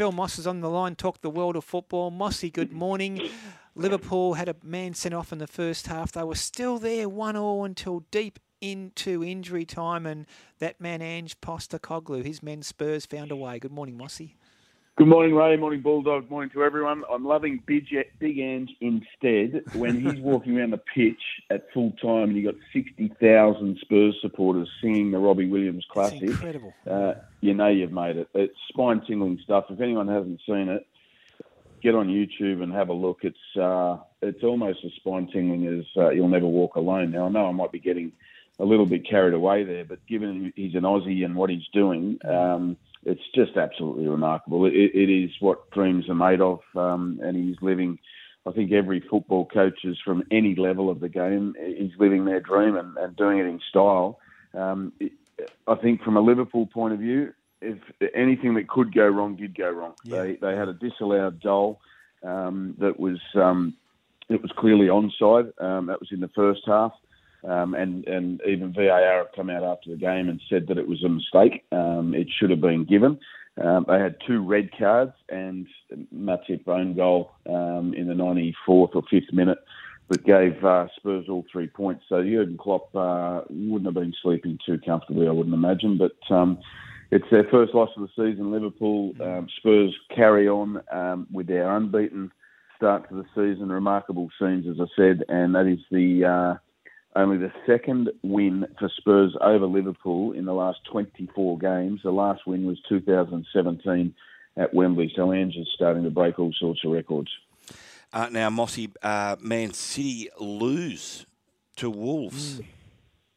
Phil Moss is on the line, talk the world of football. Mossy, good morning. Liverpool had a man sent off in the first half. They were still there, one all until deep into injury time, and that man Ange Postecoglou, his men Spurs found a way. Good morning, Mossy. Good morning, Ray. Morning, Bulldog. Morning to everyone. I'm loving Big, Big Ange instead when he's walking around the pitch at full time and you've got 60,000 Spurs supporters singing the Robbie Williams classic. It's incredible. Uh, you know you've made it. It's spine tingling stuff. If anyone hasn't seen it, get on YouTube and have a look. It's uh, it's almost as spine tingling as uh, You'll Never Walk Alone. Now, I know I might be getting a little bit carried away there, but given he's an Aussie and what he's doing, um, it's just absolutely remarkable. It, it is what dreams are made of, um, and he's living. I think every football coach is from any level of the game is living their dream and, and doing it in style. Um, it, I think from a Liverpool point of view, if anything that could go wrong did go wrong. Yeah. They they had a disallowed goal um, that was um, it was clearly onside. Um, that was in the first half. Um, and, and even VAR have come out after the game and said that it was a mistake. Um, it should have been given. Um, they had two red cards and Matip own goal um, in the 94th or 5th minute that gave uh, Spurs all three points. So Jurgen Klopp uh, wouldn't have been sleeping too comfortably, I wouldn't imagine. But um, it's their first loss of the season. Liverpool um, Spurs carry on with their unbeaten start to the season. Remarkable scenes, as I said, and that is the uh, only the second win for Spurs over Liverpool in the last 24 games. The last win was 2017 at Wembley. So Ange is starting to break all sorts of records. Uh, now, Mossy, uh, Man City lose to Wolves. Mm.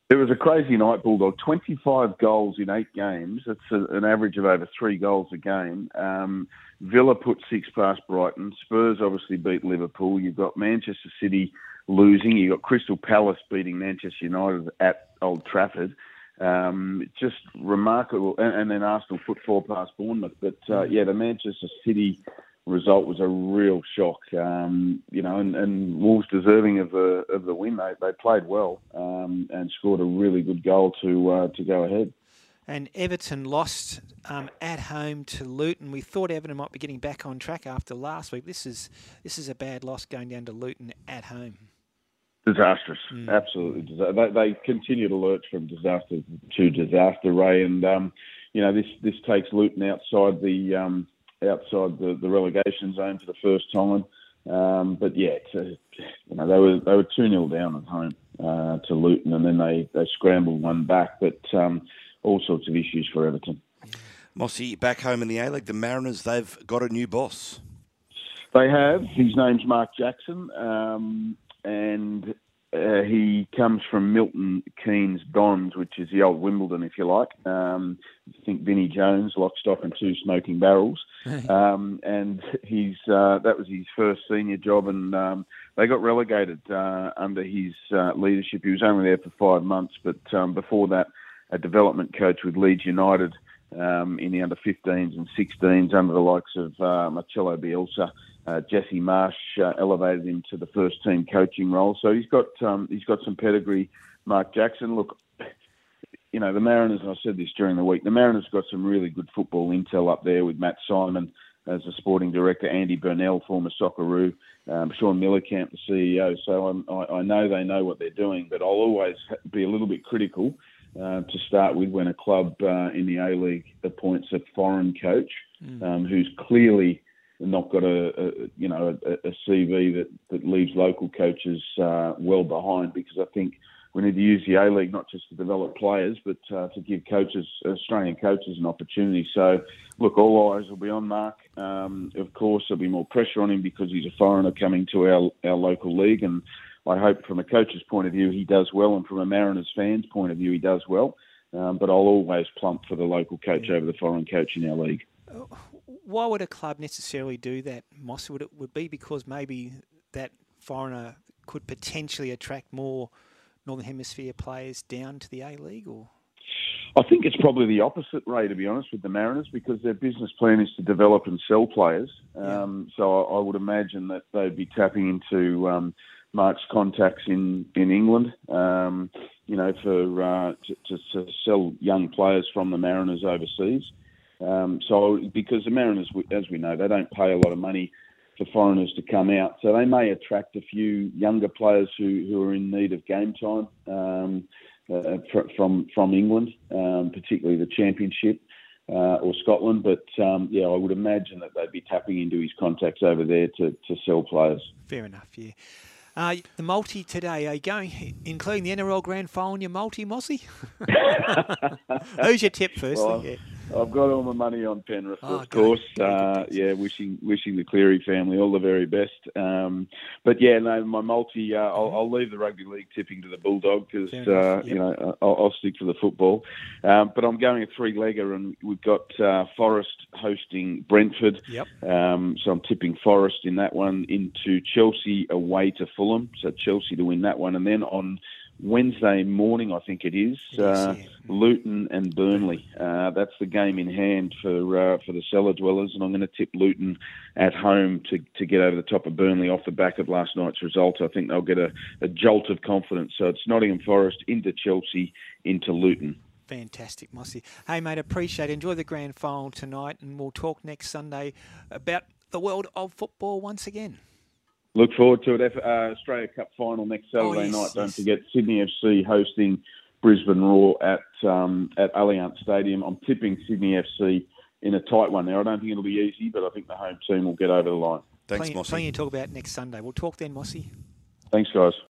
It was a crazy night, Bulldog. 25 goals in eight games. It's a, an average of over three goals a game. Um, Villa put six past Brighton. Spurs obviously beat Liverpool. You've got Manchester City losing. You've got Crystal Palace beating Manchester United at Old Trafford. Um, just remarkable, and, and, then Arsenal put four past Bournemouth. But uh, yeah, the Manchester City result was a real shock. Um, you know, and, and, Wolves deserving of the of the win. They they played well um, and scored a really good goal to uh, to go ahead. And Everton lost um, at home to Luton. We thought Everton might be getting back on track after last week. This is this is a bad loss going down to Luton at home. Disastrous, mm. absolutely. They, they, continue to lurch from disaster to disaster, Ray, and um, you know this this takes Luton outside the um, outside the, the relegation zone for the first time. Um, but yeah, to, you know they were they were two 0 down at home uh, to Luton, and then they, they scrambled one back. But um, all sorts of issues for Everton. Mossy, back home in the A League, the Mariners they've got a new boss. They have. His name's Mark Jackson. Um, and uh, he comes from Milton Keynes Dons, which is the old Wimbledon, if you like. Um, I think Vinnie Jones, lock, stock, and two smoking barrels. um, and he's uh, that was his first senior job, and um, they got relegated uh, under his uh, leadership. He was only there for five months, but um, before that, a development coach with Leeds United um, in the under 15s and 16s under the likes of uh, Marcelo Bielsa. Uh, Jesse Marsch uh, elevated him to the first team coaching role, so he's got um, he's got some pedigree. Mark Jackson, look, you know the Mariners. I said this during the week. The Mariners got some really good football intel up there with Matt Simon as the sporting director, Andy Burnell, former Socceroo, um, Sean Mielekamp, the CEO. So I, I know they know what they're doing, but I'll always be a little bit critical uh, to start with when a club uh, in the A League appoints a foreign coach mm. um, who's clearly not got a, a you know a, a, CV that, that leaves local coaches uh, well behind because I think we need to use the A League not just to develop players but uh, to give coaches Australian coaches an opportunity. So look, all eyes will be on Mark. Um, of course, there'll be more pressure on him because he's a foreigner coming to our our local league, and I hope from a coach's point of view he does well, and from a Mariners fan's point of view he does well. Um, but I'll always plump for the local coach over the foreign coach in our league. Why would a club necessarily do that, Moss? Would it would be because maybe that foreigner could potentially attract more Northern Hemisphere players down to the A League, or? I think it's probably the opposite, Ray, to be honest, with the Mariners, because their business plan is to develop and sell players. Um, so I, I, would imagine that they'd be tapping into um, Mark's contacts in in England, um, you know, for uh, to, to, to, sell young players from the Mariners overseas. Um, so because the Mariners, as we know, they don't pay a lot of money for foreigners to come out, so they may attract a few younger players who, who are in need of game time um, uh, from from England, um, particularly the Championship. Uh, or Scotland, but um, yeah, I would imagine that they'd be tapping into his contacts over there to, to sell players. Fair enough, yeah. Uh, the multi today, are you going, including the NRL Grand Final, your multi, Mossy? Who's your tip first? Well, yeah. I've got all my money on Penrith, oh, of course. Uh, yeah, wishing wishing the Cleary family all the very best. Um, but yeah, no, my multi, uh, I'll, mm-hmm. I'll, leave the rugby league tipping to the Bulldog because uh, yep. you know I'll, I'll, stick to the football. Um, but I'm going a three legger, and we've got uh, Forest hosting Brentford. Yep. Um, so I'm tipping Forest in that one into Chelsea away to Fulham. So Chelsea to win that one, and then on Wednesday morning, I think it is. Uh, Luton and Burnley. Uh, that's the game in hand for uh, for the cellar dwellers, and I'm going to tip Luton at home to, to get over the top of Burnley off the back of last night's result. I think they'll get a, a jolt of confidence. So it's Nottingham Forest into Chelsea into Luton. Fantastic, Mossy. Hey, mate, appreciate it. Enjoy the grand final tonight, and we'll talk next Sunday about the world of football once again. Look forward to it. Uh, Australia Cup final next Saturday oh, yes, night. Don't yes. forget Sydney FC hosting Brisbane Roar at um, at Allianz Stadium. I'm tipping Sydney FC in a tight one there. I don't think it'll be easy, but I think the home team will get over the line. Thanks, plenty, Mossy. Plenty to talk about next Sunday. We'll talk then, Mossy. Thanks, guys.